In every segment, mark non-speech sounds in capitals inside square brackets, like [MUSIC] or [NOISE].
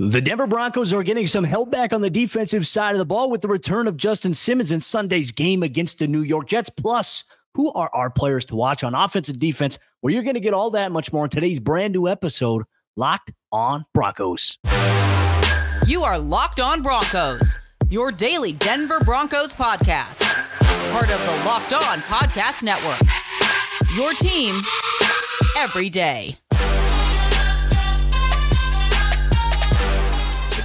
The Denver Broncos are getting some help back on the defensive side of the ball with the return of Justin Simmons in Sunday's game against the New York Jets. Plus, who are our players to watch on offense and defense? Where you're going to get all that much more in today's brand new episode, Locked on Broncos. You are Locked on Broncos, your daily Denver Broncos podcast, part of the Locked on Podcast Network. Your team every day.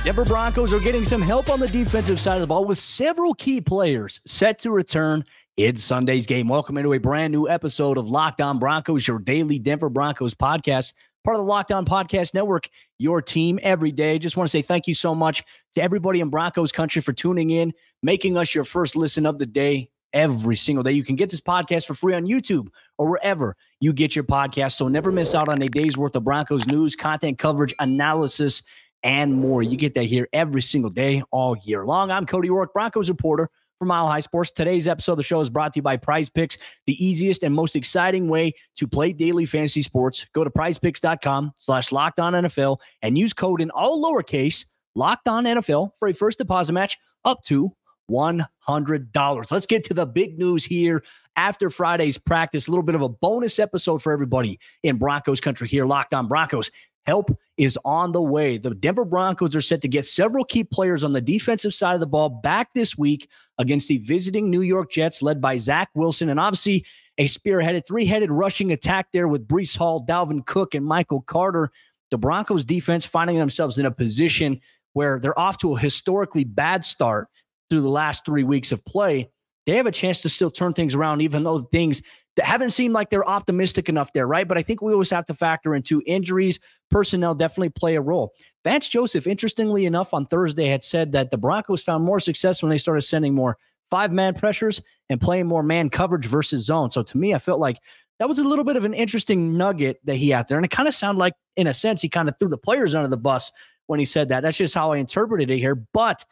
Denver Broncos are getting some help on the defensive side of the ball with several key players set to return in Sunday's game. Welcome into a brand new episode of Locked On Broncos, your daily Denver Broncos podcast, part of the Locked On Podcast Network, your team every day. Just want to say thank you so much to everybody in Broncos country for tuning in, making us your first listen of the day every single day. You can get this podcast for free on YouTube or wherever you get your podcast. So never miss out on a day's worth of Broncos news, content coverage, analysis, and more. You get that here every single day, all year long. I'm Cody Roark, Broncos reporter for Mile High Sports. Today's episode of the show is brought to you by Prize Picks, the easiest and most exciting way to play daily fantasy sports. Go to prizepicks.com slash locked on NFL and use code in all lowercase locked on NFL for a first deposit match up to $100. Let's get to the big news here after Friday's practice. A little bit of a bonus episode for everybody in Broncos country here, Locked on Broncos. Help is on the way. The Denver Broncos are set to get several key players on the defensive side of the ball back this week against the visiting New York Jets, led by Zach Wilson. And obviously, a spearheaded three headed rushing attack there with Breece Hall, Dalvin Cook, and Michael Carter. The Broncos defense finding themselves in a position where they're off to a historically bad start through the last three weeks of play. They have a chance to still turn things around, even though things haven't seemed like they're optimistic enough there, right? But I think we always have to factor into injuries. Personnel definitely play a role. Vance Joseph, interestingly enough, on Thursday had said that the Broncos found more success when they started sending more five man pressures and playing more man coverage versus zone. So to me, I felt like that was a little bit of an interesting nugget that he had there. And it kind of sounded like, in a sense, he kind of threw the players under the bus when he said that. That's just how I interpreted it here. But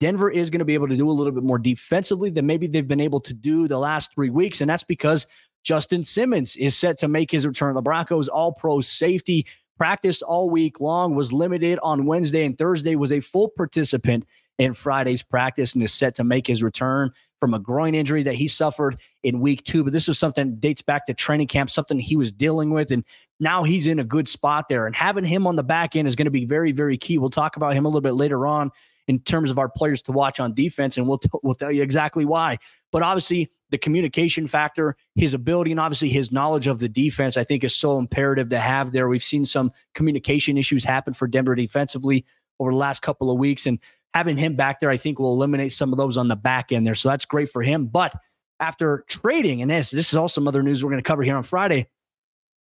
Denver is going to be able to do a little bit more defensively than maybe they've been able to do the last three weeks. And that's because Justin Simmons is set to make his return. The Broncos all pro safety practiced all week long, was limited on Wednesday and Thursday, was a full participant in Friday's practice and is set to make his return from a groin injury that he suffered in week two. But this is something dates back to training camp, something he was dealing with. And now he's in a good spot there. And having him on the back end is going to be very, very key. We'll talk about him a little bit later on in terms of our players to watch on defense, and we'll t- we'll tell you exactly why. But obviously, the communication factor, his ability, and obviously his knowledge of the defense, I think is so imperative to have there. We've seen some communication issues happen for Denver defensively over the last couple of weeks, and having him back there, I think will eliminate some of those on the back end there. So that's great for him. But after trading, and this this is also some other news we're going to cover here on Friday.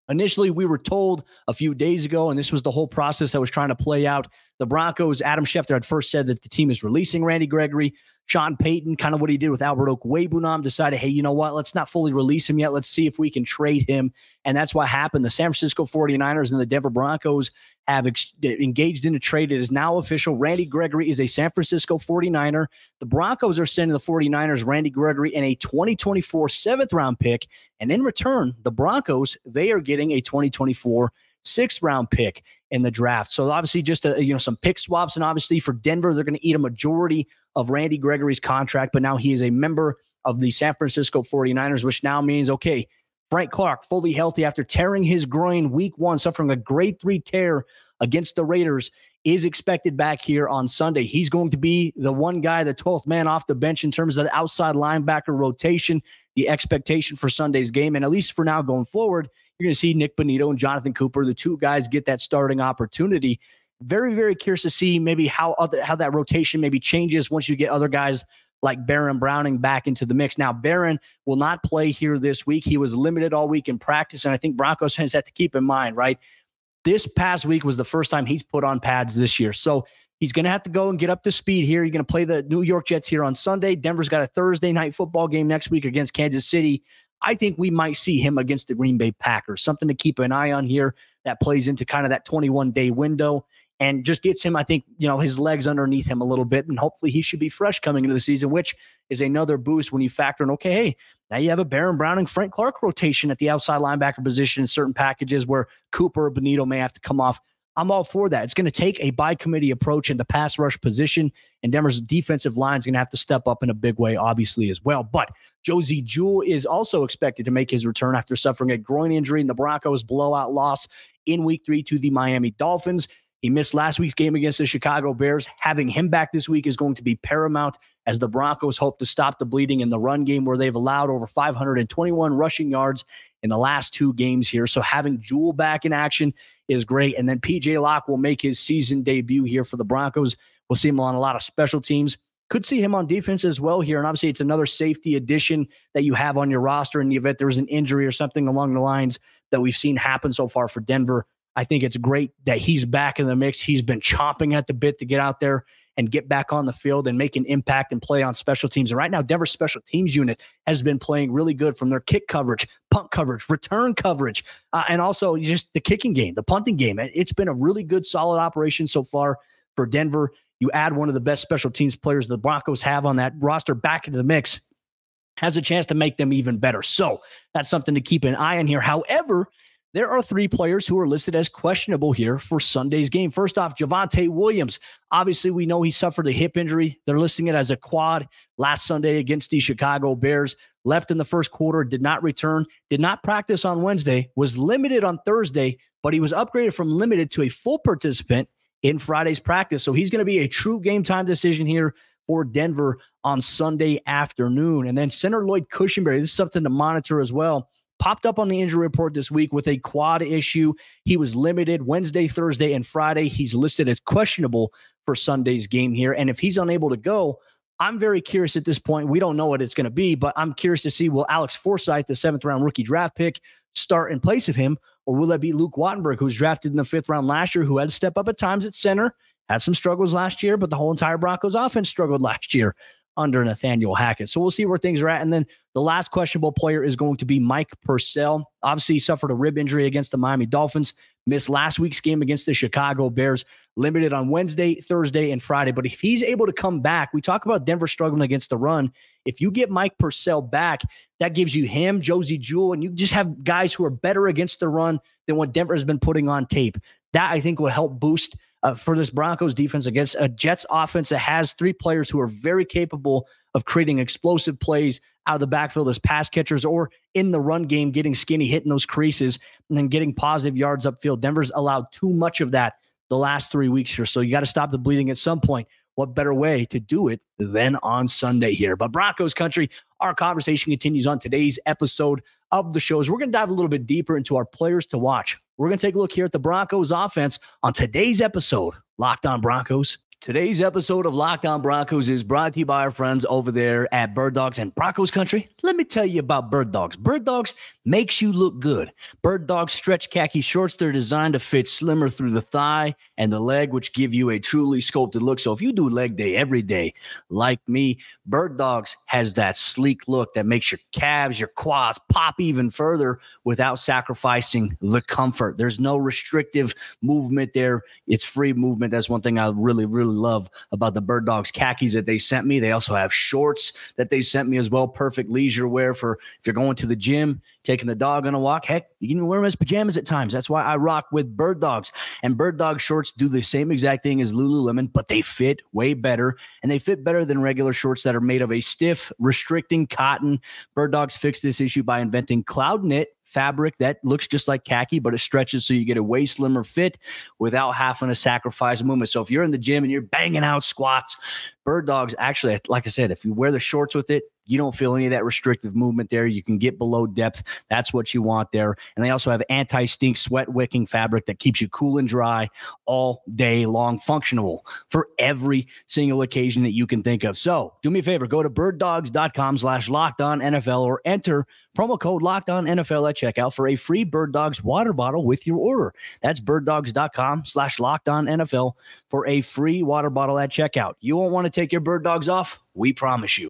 Initially, we were told a few days ago, and this was the whole process that was trying to play out. The Broncos, Adam Schefter had first said that the team is releasing Randy Gregory. Sean Payton, kind of what he did with Albert Okwuegbunam, decided, hey, you know what? Let's not fully release him yet. Let's see if we can trade him. And that's what happened. The San Francisco 49ers and the Denver Broncos have ex- eh, engaged in a trade. It is now official. Randy Gregory is a San Francisco 49er. The Broncos are sending the 49ers Randy Gregory and a 2024 seventh round pick. And in return, the Broncos, they are getting a 2024 sixth round pick in the draft. So obviously just a, you know some pick swaps and obviously for Denver they're going to eat a majority of Randy Gregory's contract, but now he is a member of the San Francisco 49ers, which now means okay, Frank Clark fully healthy after tearing his groin week 1 suffering a grade 3 tear against the Raiders is expected back here on Sunday. He's going to be the one guy, the 12th man off the bench in terms of the outside linebacker rotation, the expectation for Sunday's game. And at least for now going forward, you're going to see Nick Bonitto and Jonathan Cooper, the two guys, get that starting opportunity. Very, very curious to see maybe how other how that rotation maybe changes once you get other guys like Baron Browning back into the mix. Now, Baron will not play here this week. He was limited all week in practice, and I think Broncos fans have to keep in mind, right? This past week was the first time he's put on pads this year. So he's going to have to go and get up to speed here. You're going to play the New York Jets here on Sunday. Denver's got a Thursday night football game next week against Kansas City. I think we might see him against the Green Bay Packers. Something to keep an eye on here that plays into kind of that 21 day window and just gets him, I think, you know, his legs underneath him a little bit. And hopefully he should be fresh coming into the season, which is another boost when you factor in, okay, hey, now you have a Baron Browning, Frank Clark rotation at the outside linebacker position in certain packages where Cooper or Bonitto may have to come off I'm all for that. It's going to take a by committee approach in the pass rush position, and Denver's defensive line is going to have to step up in a big way, obviously, as well. But Josey Jewell is also expected to make his return after suffering a groin injury in the Broncos' blowout loss in week three to the Miami Dolphins. He missed last week's game against the Chicago Bears. Having him back this week is going to be paramount as the Broncos hope to stop the bleeding in the run game, where they've allowed over 521 rushing yards in the last two games here. So having Jewell back in action is great. And then PJ Locke will make his season debut here for the Broncos. We'll see him on a lot of special teams. Could see him on defense as well here. And obviously, it's another safety addition that you have on your roster in the event there's an injury or something along the lines that we've seen happen so far for Denver. I think it's great that he's back in the mix. He's been chomping at the bit to get out there and get back on the field and make an impact and play on special teams. And right now, Denver's special teams unit has been playing really good from their kick coverage, punt coverage, return coverage, uh, and also just the kicking game, the punting game. It's been a really good, solid operation so far for Denver. You add one of the best special teams players the Broncos have on that roster back into the mix, has a chance to make them even better. So that's something to keep an eye on here. However, there are three players who are listed as questionable here for Sunday's game. First off, Javonte Williams. Obviously, we know he suffered a hip injury. They're listing it as a quad last Sunday against the Chicago Bears. Left in the first quarter, did not return, did not practice on Wednesday, was limited on Thursday, but he was upgraded from limited to a full participant in Friday's practice. So he's going to be a true game time decision here for Denver on Sunday afternoon. And then center Lloyd Cushenberry, this is something to monitor as well popped up on the injury report this week with a quad issue. He was limited Wednesday, Thursday, and Friday. He's listed as questionable for Sunday's game here. And if he's unable to go, I'm very curious at this point. We don't know what it's going to be, but I'm curious to see will Alex Forsyth, the seventh round rookie draft pick, start in place of him, or will that be Luke Wattenberg, was drafted in the fifth round last year, who had to step up at times at center, had some struggles last year, but the whole entire Broncos offense struggled last year under Nathaniel Hackett. So we'll see where things are at. And then the last questionable player is going to be Mike Purcell. Obviously, he suffered a rib injury against the Miami Dolphins, missed last week's game against the Chicago Bears, limited on Wednesday, Thursday, and Friday. But if he's able to come back, we talk about Denver struggling against the run. If you get Mike Purcell back, that gives you him, Josey Jewell, and you just have guys who are better against the run than what Denver has been putting on tape. That I think will help boost uh, for this Broncos defense against a Jets offense that has three players who are very capable of creating explosive plays out of the backfield as pass catchers or in the run game, getting skinny, hitting those creases, and then getting positive yards upfield. Denver's allowed too much of that the last three weeks here. So you got to stop the bleeding at some point. What better way to do it than on Sunday here? But Broncos country, our conversation continues on today's episode of the shows. We're going to dive a little bit deeper into our players to watch. We're going to take a look here at the Broncos offense on today's episode, Locked On Broncos Today's episode of Locked On Broncos is brought to you by our friends over there at Bird Dogs and Broncos Country. Let me tell you about Bird Dogs. Bird Dogs makes you look good. Bird Dogs stretch khaki shorts, they're designed to fit slimmer through the thigh and the leg, which give you a truly sculpted look. So if you do leg day every day, like me, Bird Dogs has that sleek look that makes your calves, your quads pop even further without sacrificing the comfort. There's no restrictive movement there. It's free movement. That's one thing I really, really love about the Bird Dogs khakis that they sent me. They also have shorts that they sent me as well. Perfect leisure wear for if you're going to the gym, taking the dog on a walk. Heck, you can wear them as pajamas at times. That's why I rock with Bird Dogs. And Bird Dog shorts do the same exact thing as Lululemon, but they fit way better. And they fit better than regular shorts that are made of a stiff, restricting cotton. Bird Dogs fixed this issue by inventing Cloud Knit fabric that looks just like khaki, but it stretches so you get a way slimmer fit without having to sacrifice movement. So if you're in the gym and you're banging out squats, Bird Dogs actually, like I said, if you wear the shorts with it, you don't feel any of that restrictive movement there. You can get below depth. That's what you want there. And they also have anti stink sweat wicking fabric that keeps you cool and dry all day long, functional for every single occasion that you can think of. So do me a favor, go to birddogs.com slash locked on NFL or enter promo code locked on NFL at checkout for a free Bird Dogs water bottle with your order. That's birddogs.com slash locked on NFL for a free water bottle at checkout. You won't want to take your Bird Dogs off. We promise you.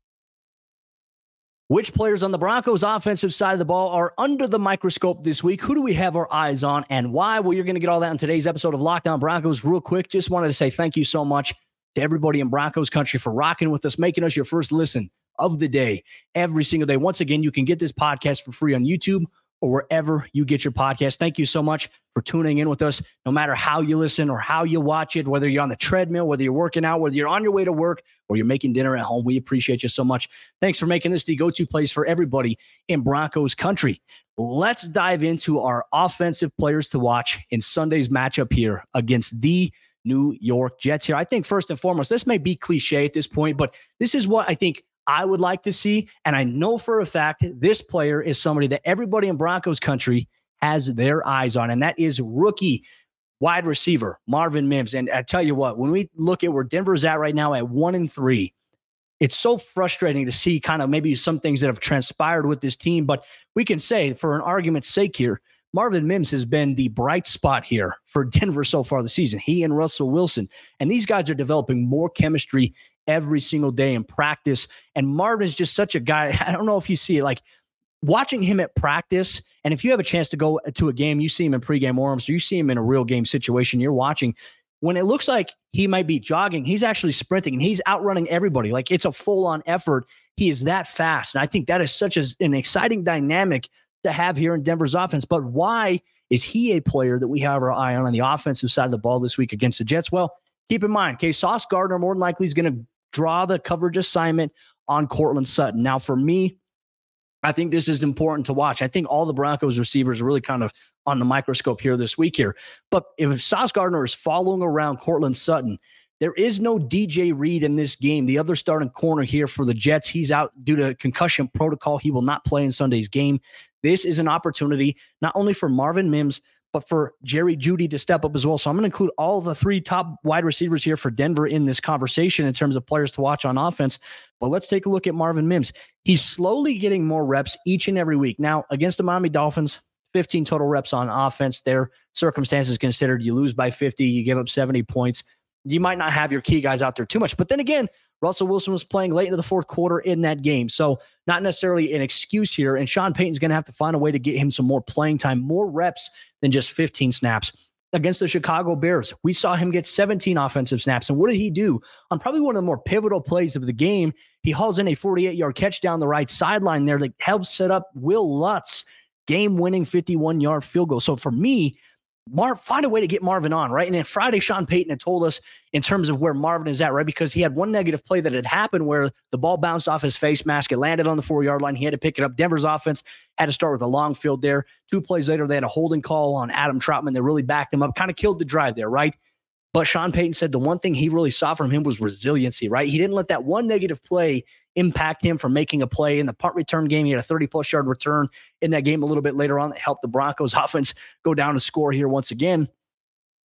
Which players on the Broncos offensive side of the ball are under the microscope this week? Who do we have our eyes on and why? Well, you're going to get all that in today's episode of Locked On Broncos. Real quick, just wanted to say thank you so much to everybody in Broncos country for rocking with us, making us your first listen of the day every single day. Once again, you can get this podcast for free on YouTube or wherever you get your podcast. Thank you so much for tuning in with us. No matter how you listen or how you watch it, whether you're on the treadmill, whether you're working out, whether you're on your way to work or you're making dinner at home, we appreciate you so much. Thanks for making this the go to place for everybody in Broncos country. Let's dive into our offensive players to watch in Sunday's matchup here against the New York Jets here. I think first and foremost, this may be cliche at this point, but this is what I think I would like to see. And I know for a fact this player is somebody that everybody in Broncos country has their eyes on, and that is rookie wide receiver Marvin Mims. And I tell you what, when we look at where Denver's at right now at one and three, it's so frustrating to see kind of maybe some things that have transpired with this team. But we can say, for an argument's sake here, Marvin Mims has been the bright spot here for [LAUGHS] Denver so far this season. He and Russell Wilson. And these guys are developing more chemistry every single day in practice. And Marvin is just such a guy. [LAUGHS] I don't know if you see it, like watching him at practice. And if you have a chance to go to a game, you see him in pregame warms, or you see him in a real game situation, you're watching. When it looks like he might be jogging, he's actually sprinting and he's outrunning everybody. Like it's a full on effort. He is that fast. And I think that is such a, an exciting dynamic to have here in Denver's offense. But why is he a player that we have our eye on on the offensive side of the ball this week against the Jets? Well, keep in mind, okay, Sauce Gardner more than likely is going to draw the coverage assignment on Courtland Sutton. Now, for me, I think this is important to watch. I think all the Broncos receivers are really kind of on the microscope here this week here. But if Sauce Gardner is following around Courtland Sutton, there is no DJ Reed in this game. The other starting corner here for the Jets, he's out due to concussion protocol. He will not play in Sunday's game. This is an opportunity not only for Marvin Mims, but for Jerry Jeudy to step up as well. So I'm going to include all the three top wide receivers here for Denver in this conversation in terms of players to watch on offense. But let's take a look at Marvin Mims. He's slowly getting more reps each and every week. Now, against the Miami Dolphins, 15 total reps on offense. Their circumstances considered, you lose by 50, you give up 70 points. You might not have your key guys out there too much. But then again, Russell Wilson was playing late into the fourth quarter in that game. So, not necessarily an excuse here. And Sean Payton's going to have to find a way to get him some more playing time, more reps than just 15 snaps. Against the Chicago Bears, we saw him get 17 offensive snaps. And what did he do on probably one of the more pivotal plays of the game? He hauls in a 48 yard catch down the right sideline there that helps set up Wil Lutz game winning 51 yard field goal. So for me, Find a way to get Marvin on, right? And then Friday, Sean Payton had told us in terms of where Marvin is at, right? Because he had one negative play that had happened where the ball bounced off his face mask. It landed on the four yard line. He had to pick it up. Denver's offense had to start with a long field there. Two plays later, they had a holding call on Adam Trautman that really backed him up, kind of killed the drive there, right? But Sean Payton said the one thing he really saw from him was resiliency, right? He didn't let that one negative play impact him from making a play in the punt return game. He had a 30 plus yard return in that game a little bit later on that helped the Broncos [LAUGHS] offense go down to score here once again.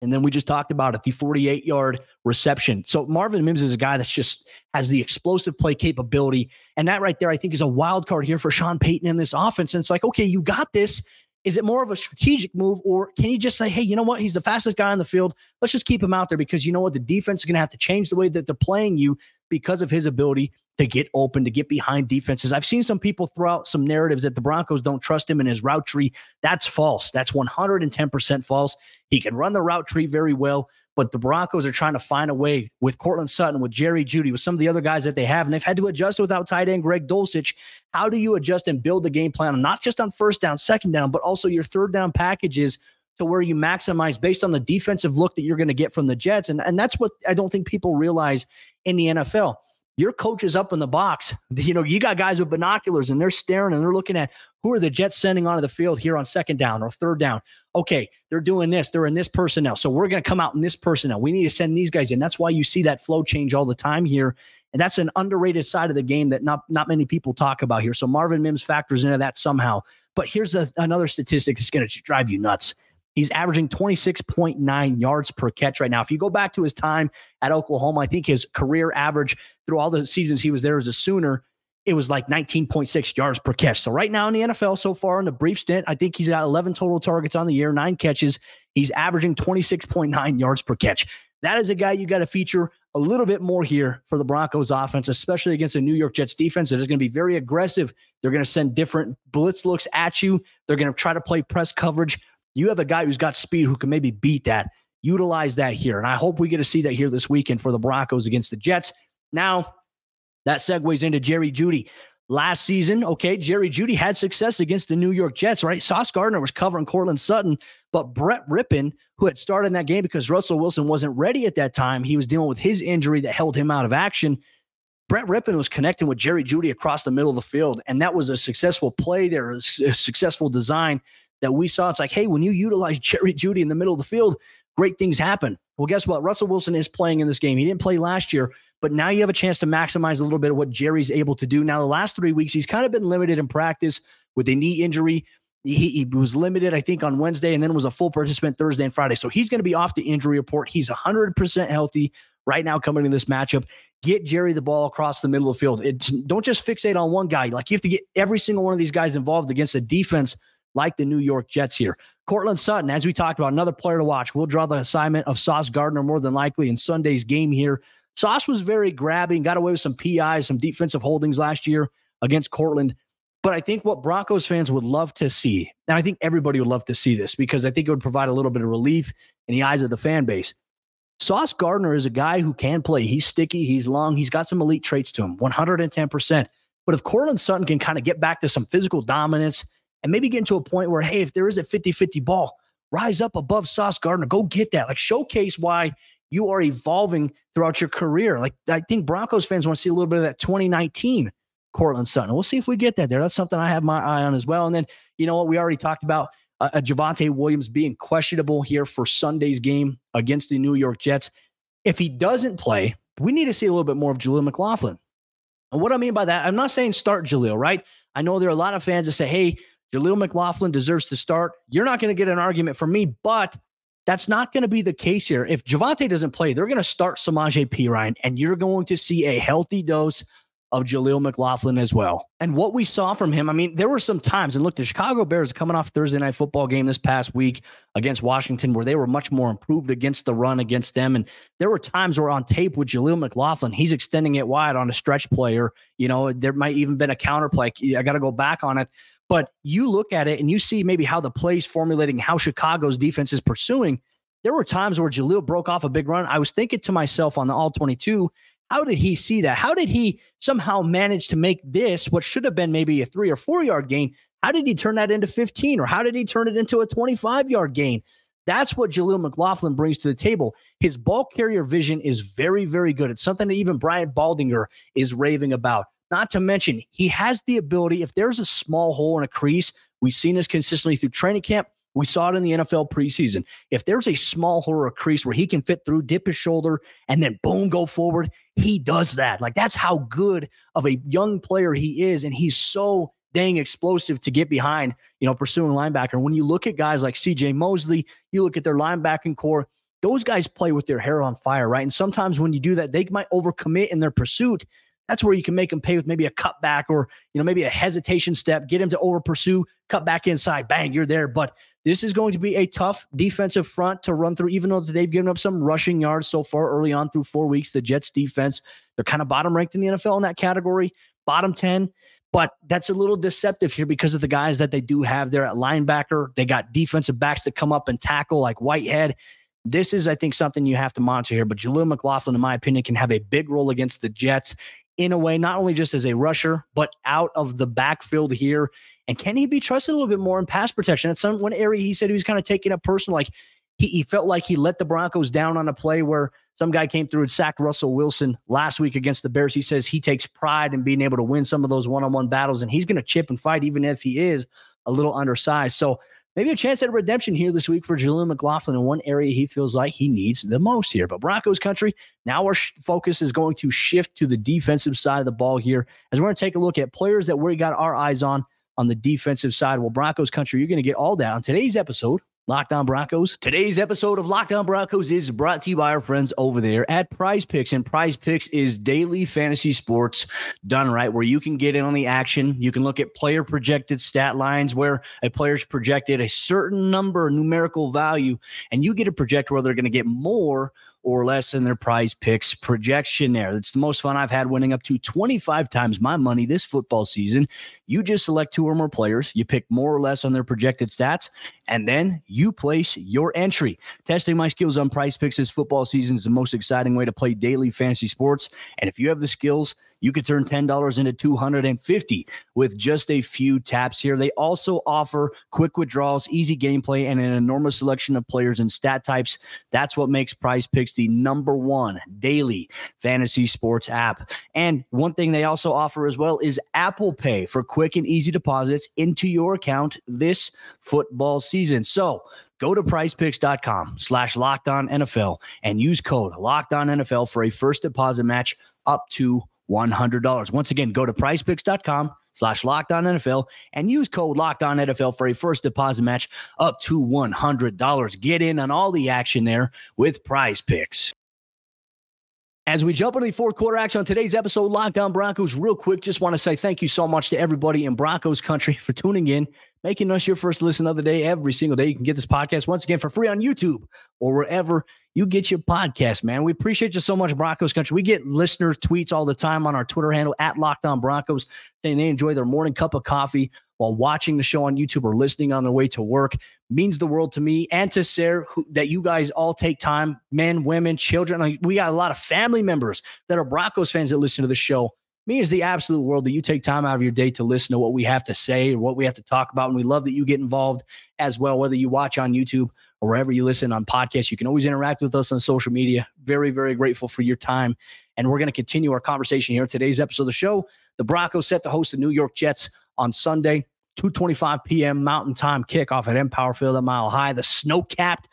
And then we just talked about it, the 48 yard reception. So Marvin Mims is a guy that's just has the explosive play capability. And that right there, I think, is a wild card here for Sean Payton in this offense. And it's like, okay, you got this. Is it more of a strategic move, or can you just say, hey, you know what? He's the fastest guy on the field. Let's just keep him out there because you know what? The defense is going to have to change the way that they're playing you because of his ability to get open, to get behind defenses. I've seen some people throw out some narratives that the Broncos don't trust him in his route tree. That's false. That's 110% false. He can run the route tree very well, but the Broncos are trying to find a way with Courtland Sutton, with Jerry Jeudy, with some of the other guys that they have, and they've had to adjust without tight end Greg Dulcich. How do you adjust and build the game plan, not just on first down, second down, but also your third down packages to where you maximize based on the defensive look that you're going to get from the Jets? And, and that's what I don't think people realize in the NFL your coach is up in the box. [LAUGHS] You know, you got guys with binoculars and they're staring and they're looking at who are the Jets sending onto the field here on second down or third down. Okay, they're doing this. They're in this personnel. So we're going to come out in this personnel. We need to send these guys in. That's why you see that flow change all the time here. And that's an underrated side of the game that not, not many people talk about here. So Marvin Mims factors into that somehow. But here's a, another statistic that's going to drive you nuts. He's averaging 26.9 yards per catch right now. If you go back to his time at Oklahoma, I think his career average through all the seasons he was there as a Sooner, it was like 19.6 yards per catch. So right now in the NFL, so far in the brief stint, I think he's got 11 total targets on the year, nine catches. He's averaging 26.9 yards per catch. That is a guy you got to feature a little bit more here for the Broncos offense, especially against the New York Jets defense that is going to be very aggressive. They're going to send different blitz looks at you. They're going to try to play press coverage. You have a guy who's got speed who can maybe beat that. Utilize that here. And I hope we get to see that here this weekend for the Broncos against the Jets. Now, that segues into Jerry Jeudy. last season, okay, Jerry Jeudy had success against the New York Jets, right? Sauce Gardner was covering Courtland Sutton, but Brett Rypien, who had started in that game because Russell Wilson wasn't ready at that time, he was dealing with his injury that held him out of action. Brett Rypien was connecting with Jerry Jeudy across the middle of the field, and that was a successful play there, a successful design that we saw. It's like, hey, when you utilize Jerry Jeudy in the middle of the field, great things happen. Well, guess what? Russell Wilson is playing in this game. He didn't play last year, but now you have a chance to maximize a little bit of what Jerry's able to do. Now, the last three weeks, he's kind of been limited in practice with a knee injury. He, he was limited, I think, on Wednesday and then was a full participant Thursday and Friday. So he's going to be off the injury report. He's 100% healthy right now coming in this matchup. Get Jerry the ball across the middle of the field. It's, don't just fixate on one guy. Like you have to get every single one of these guys involved against a defense like the New York Jets here. Courtland Sutton, as we talked about, another player to watch. We'll draw the assignment of Sauce Gardner more than likely in Sunday's game here. Sauce was very grabbing, got away with some PIs, some defensive holdings last year against Courtland. But I think what Broncos fans would love to see, and I think everybody would love to see this because I think it would provide a little bit of relief in the eyes of the fan base. Sauce Gardner is a guy who can play. He's sticky, he's long, he's got some elite traits to him, 110%. But if Courtland Sutton can kind of get back to some physical dominance and maybe get into a point where, hey, if there is a 50 50 ball, rise up above Sauce Gardner, go get that. Like showcase why you are evolving throughout your career. Like I think Broncos fans want to see a little bit of that 2019 Courtland Sutton. We'll see if we get that there. That's something I have my eye on as well. And then, you know what, we already talked about uh, uh, Javonte Williams being questionable here for Sunday's game against the New York Jets. If he doesn't play, we need to see a little bit more of Jaleel McLaughlin. And what I mean by that, I'm not saying start Jaleel, right? I know there are a lot of fans that say, hey, Jaleel McLaughlin deserves to start. You're not going to get an argument from me, but that's not going to be the case here. If Javonte doesn't play, they're going to start Samaje Perine, and you're going to see a healthy dose of Jaleel McLaughlin as well. And what we saw from him, I mean, there were some times, and look, the Chicago Bears coming off Thursday night football game this past week against Washington, where they were much more improved against the run against them. And there were times where on tape with Jaleel McLaughlin, he's extending it wide on a stretch player. You know, there might even been a counter play. I got to go back on it. But you look at it and you see maybe how the plays formulating, how Chicago's defense is pursuing. There were times where Jaleel broke off a big run. I was thinking to myself on the all 22, how did he see that? How did he somehow manage to make this, what should have been maybe a three or four yard gain? How did he turn that into 15 or how did he turn it into a 25 yard gain? That's what Jaleel McLaughlin brings to the table. His ball carrier vision is very, very good. It's something that even Brian Baldinger is raving about. Not to mention, he has the ability, if there's a small hole in a crease, we've seen this consistently through training camp. We saw it in the NFL preseason. If there's a small hole or a crease where he can fit through, dip his shoulder, and then boom, go forward, he does that. Like that's how good of a young player he is. And he's so dang explosive to get behind, you know, pursuing linebacker. When you look at guys like CJ Mosley, you look at their linebacking core, those guys play with their hair on fire, right? And sometimes when you do that, they might overcommit in their pursuit that's where you can make him pay with maybe a cutback or you know maybe a hesitation step, get him to over pursue, cut back inside, bang, you're there. But this is going to be a tough defensive front to run through, even though they've given up some rushing yards so far early on through four weeks. The Jets defense, they're kind of bottom ranked in the NFL in that category, bottom 10. But that's a little deceptive here because of the guys that they do have there at linebacker. They got defensive backs that come up and tackle like Whitehead. This is, I think, something you have to monitor here. But Jaleel McLaughlin, in my opinion, can have a big role against the Jets in a way, not only just as a rusher, but out of the backfield here. And can he be trusted a little bit more in pass protection? At some one area, he said he was kind of taking it personal. Like he, he felt like he let the Broncos down on a play where some guy came through and sacked Russell Wilson last week against the Bears. He says he takes pride in being able to win some of those one on one battles, and he's going to chip and fight, even if he is a little undersized. So maybe a chance at redemption here this week for Jaleel McLaughlin in one area he feels like he needs the most here. But Broncos country, now our sh- focus is going to shift to the defensive side of the ball here as we're going to take a look at players that we got our eyes on on the defensive side. Well, Broncos country, you're going to get all that on today's episode Locked On Broncos. Today's episode of Locked On Broncos is brought to you by our friends over there at Prize Picks. And Prize Picks is daily fantasy sports done right, where you can get in on the action. You can look at player projected stat lines where a player's projected a certain number, numerical value, and you get to project where they're going to get more or less in their prize picks projection there. It's the most fun I've had winning up to 25 times my money this football season. You just select two or more players, you pick more or less on their projected stats, and then you place your entry. Testing my skills on prize picks this football season is the most exciting way to play daily fantasy sports. And if you have the skills, You could turn $10 into 250 with just a few taps here. They also offer quick withdrawals, easy gameplay, and an enormous selection of players and stat types. That's what makes Prize Picks the number one daily fantasy sports app. And one thing they also offer as well is Apple Pay for quick and easy deposits into your account this football season. So, Go to prizepicks.com slash locked on NFL and use code locked on NFL for a first deposit match up to $100. Once again, go to prizepicks.com slash locked on NFL and use code locked on NFL for a first deposit match up to $100. Get in on all the action there with prize picks. As we jump into the fourth quarter action on today's episode, Locked On Broncos, real quick, just want to say thank you so much to everybody in Broncos country for tuning in, making us your first listen of the day every single day. You can get this podcast once again for free on YouTube or wherever you get your podcast, man. We appreciate you so much, Broncos country. We get listener tweets all the time on our Twitter handle at LockedOnBroncos saying they enjoy their morning cup of coffee while watching the show on YouTube or listening on their way to work means the world to me and to Sayre who, that you guys all take time, men, women, children. We got a lot of family members that are Broncos fans that listen to the show. Means the absolute world that you take time out of your day to listen to what we have to say or what we have to talk about. And we love that you get involved as well, whether you watch on YouTube or wherever you listen on podcasts. You can always interact with us on social media. Very, very grateful for your time. And we're going to continue our conversation here. Today's episode of the show, the Broncos set to host the New York Jets on Sunday. 2:25 p.m. Mountain Time kickoff at Empower Field at Mile High. The snow-capped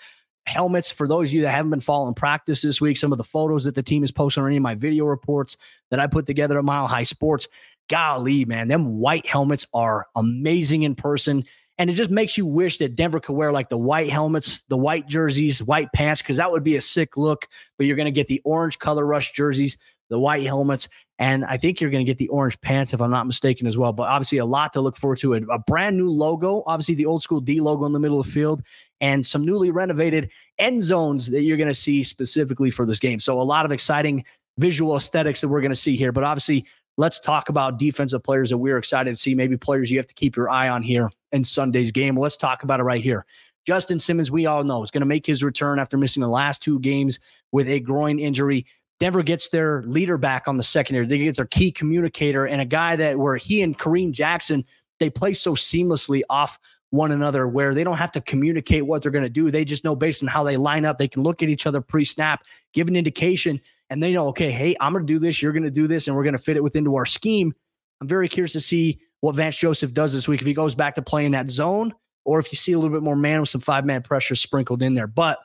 helmets for those of you that haven't been following practice this week. Some of the photos that the team is posting or any of my video reports that I put together at Mile High Sports. Golly, man, them white helmets are amazing in person. And it just makes you wish that Denver could wear like the white helmets, the white jerseys, white pants, because that would be a sick look. But you're going to get the orange color rush jerseys, the white helmets, and I think you're going to get the orange pants, if I'm not mistaken, as well. But obviously, a lot to look forward to. A, brand new logo, obviously, the old school D logo in the middle of the field, and some newly renovated end zones that you're going to see specifically for this game. So, a lot of exciting visual aesthetics that we're going to see here. But obviously, let's talk about defensive players that we're excited to see. Maybe players you have to keep your eye on here in Sunday's game. Let's talk about it right here. Justin Simmons, we all know, is going to make his return after missing the last two games with a groin injury. Denver gets their leader back on the secondary. They get their key communicator and a guy that where he and Kareem Jackson they play so seamlessly off one another where they don't have to communicate what they're going to do. They just know based on how they line up, they can look at each other pre-snap, give an indication, and they know, okay, hey, I'm going to do this, you're going to do this, and we're going to fit it within to our scheme. I'm very curious to see what Vance Joseph does this week if he goes back to playing that zone or if you see a little bit more man with some five man pressure sprinkled in there. But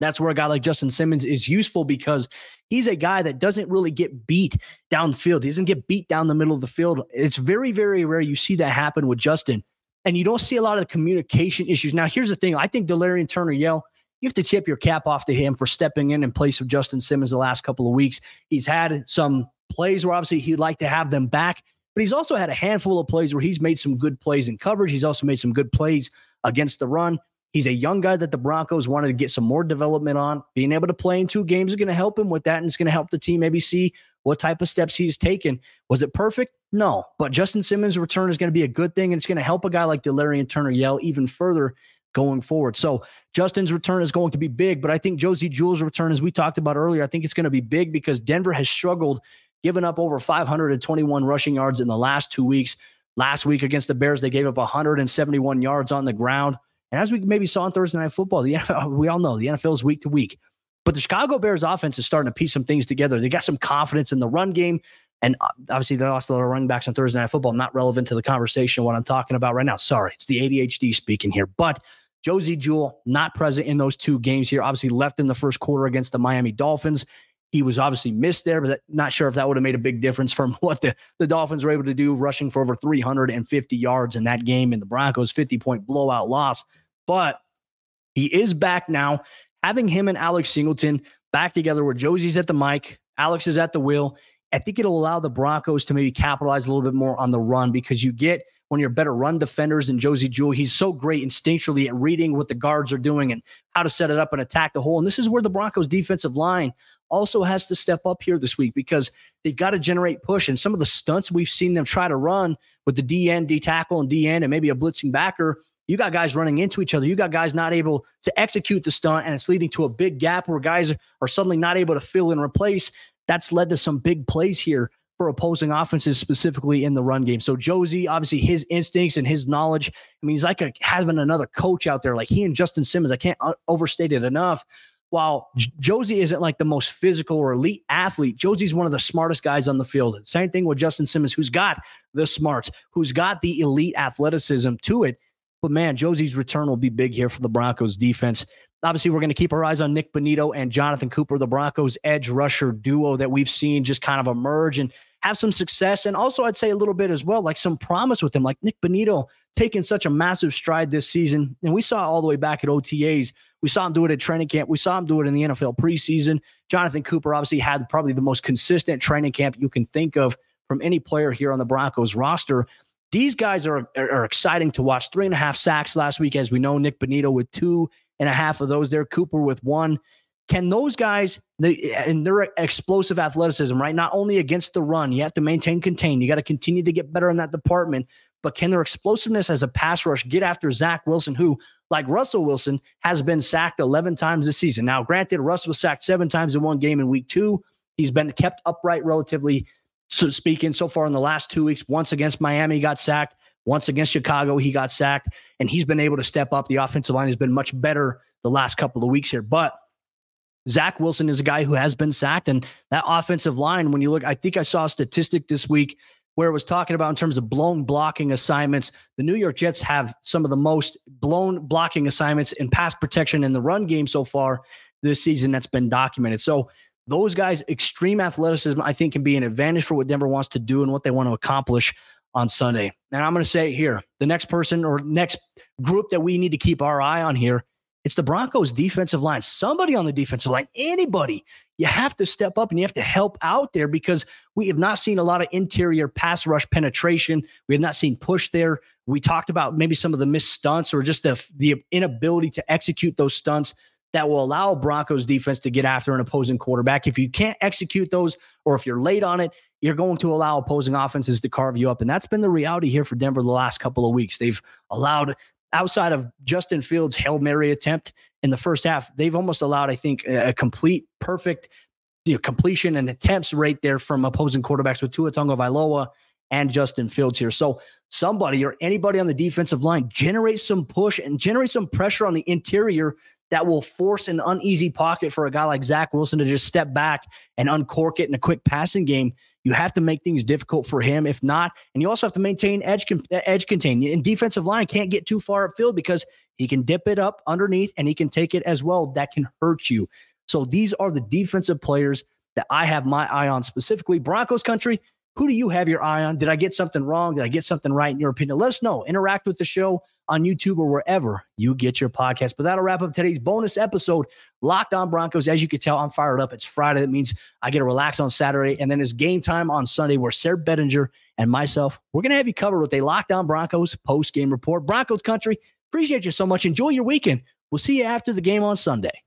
that's where a guy like Justin Simmons is useful because he's a guy that doesn't really get beat downfield. He doesn't get beat down the middle of the field. It's very, very rare you see that happen with Justin. And you don't see a lot of the communication issues. Now, here's the thing I think Delarrin Turner Yell, you have to tip your cap off to him for stepping in in place of Justin Simmons the last couple of weeks. He's had some plays where obviously he'd like to have them back, but he's also had a handful of plays where he's made some good plays in coverage. He's also made some good plays against the run. He's a young guy that the Broncos wanted to get some more development on. Being able to play in two games is going to help him with that, and it's going to help the team maybe see what type of steps he's taken. Was it perfect? No, but Justin Simmons' return is going to be a good thing, and it's going to help a guy like Delarrin Turner Yell even further going forward. So Justin's return is going to be big, but I think Josey Jewell's return, as we talked about earlier, I think it's going to be big because Denver has struggled, giving up over 521 rushing yards in the last two weeks. Last week against the Bears, they gave up 171 yards on the ground. And as we maybe saw on Thursday Night Football, the NFL, we all know the NFL is week to week. But the Chicago Bears offense is starting to piece some things together. They got some confidence in the run game. And uh, obviously, they lost a lot of running backs on Thursday Night Football. Not relevant to the conversation, what I'm talking about right now. Sorry, it's the ADHD speaking here. But Josey Jewell, not present in those two games here. Obviously, left in the first quarter against the Miami Dolphins. He was obviously missed there, but not sure if that would have made a big difference from [LAUGHS] what the, the Dolphins were able to do, rushing for over 350 yards in that game in the Broncos' 50 point blowout loss. But he is back now. Having him and Alex Singleton back together where Josey's at the mic, Alex is at the wheel. I think it'll allow the Broncos to maybe capitalize a little bit more on the run because you get one of your better run defenders in Josey Jewell. He's so great instinctually at reading what the guards are doing and how to set it up and attack the hole. And this is where the Broncos defensive line also has to step up here this week because they've got to generate push. And some of the stunts we've seen them try to run with the DN, D tackle, and DN, and maybe a blitzing backer you got guys running into each other. You got guys not able to execute the stunt, and it's leading to a big gap where guys are suddenly not able to fill and replace. That's led to some big plays here for opposing offenses, specifically in the run game. So Josey, obviously, his instincts and his knowledge. I mean, he's like a, having another coach out there, like he and Justin Simmons. I can't uh, overstate it enough. While J- Josey isn't like the most physical or elite athlete, Josey's one of the smartest guys on the field. Same thing with Justin Simmons, who's got the smarts, who's got the elite athleticism to it. But man, Josey's return will be big here for the Broncos defense. Obviously, we're going to keep our eyes on Nick Bonitto and Jonathan Cooper, the Broncos edge rusher duo that we've seen just kind of emerge and have some success. And also, I'd say a little bit as well, like some promise with him, like Nick Bonitto taking such a massive stride this season. And we saw all the way back at OTAs. We saw him do it at training camp. We saw him do it in the NFL preseason. Jonathan Cooper obviously had probably the most consistent training camp you can think of from any player here on the Broncos roster. These guys are, are, exciting to watch. Three and a half sacks last week, as we know. Nick Bonitto with two and a half of those there. Cooper with one. Can those guys they, and their explosive athleticism, right? Not only against the run, you have to maintain contain. You got to continue to get better in that department. But can their explosiveness as a pass rush get after Zach Wilson, who, like Russell Wilson, has been sacked 11 times this season? Now, granted, Russell was sacked seven times in one game in week two. He's been kept upright relatively so speaking so far in the last two weeks. Once against Miami, he got sacked. Once against Chicago, he got sacked, and he's been able to step up. The offensive line has been much better the last couple of weeks here. But Zach Wilson is a guy who has been sacked, and that offensive line, when you look, I think I saw a statistic this week where it was talking about in terms of blown blocking assignments. The New York Jets have some of the most blown blocking assignments in pass protection in the run game so far this season that's been documented. So those guys, extreme athleticism, I think, can be an advantage for what Denver wants to do and what they want to accomplish on Sunday. And I'm going to say here the next person or next group that we need to keep our eye on here. It's the Broncos defensive line. Somebody on the defensive line, anybody, you have to step up and you have to help out there because we have not seen a lot of interior pass rush penetration. We have not seen push there. We talked about maybe some of the missed stunts or just the, the inability to execute those stunts that will allow Broncos defense to get after an opposing quarterback. If you can't execute those, or if you're late on it, you're going to allow opposing offenses to carve you up. And that's been the reality here for Denver the last couple of weeks. They've allowed, outside of Justin Fields' Hail Mary attempt in the first half, they've almost allowed, I think, a complete, perfect you know, completion and attempts rate there from opposing quarterbacks with Tua Tagovailoa and Justin Fields here. So somebody or anybody on the defensive line generate some push and generate some pressure on the interior that will force an uneasy pocket for a guy like Zach Wilson to just step back and uncork it in a quick passing game. You have to make things difficult for him. If not, and you also have to maintain edge uh, edge contain. And defensive line can't get too far upfield because he can dip it up underneath and he can take it as well. That can hurt you. So these are the defensive players that I have my eye on specifically. Broncos country, who do you have your eye on? Did I get something wrong? Did I get something right in your opinion? Let us know. Interact with the show on YouTube or wherever you get your podcast. But that'll wrap up today's bonus episode, Locked On Broncos. As you can tell, I'm fired up. It's Friday. That means I get to relax on Saturday. And then it's game time on Sunday where Sayre Bedinger and myself, we're going to have you covered with a Locked On Broncos post game report. Broncos country, appreciate you so much. Enjoy your weekend. We'll see you after the game on Sunday.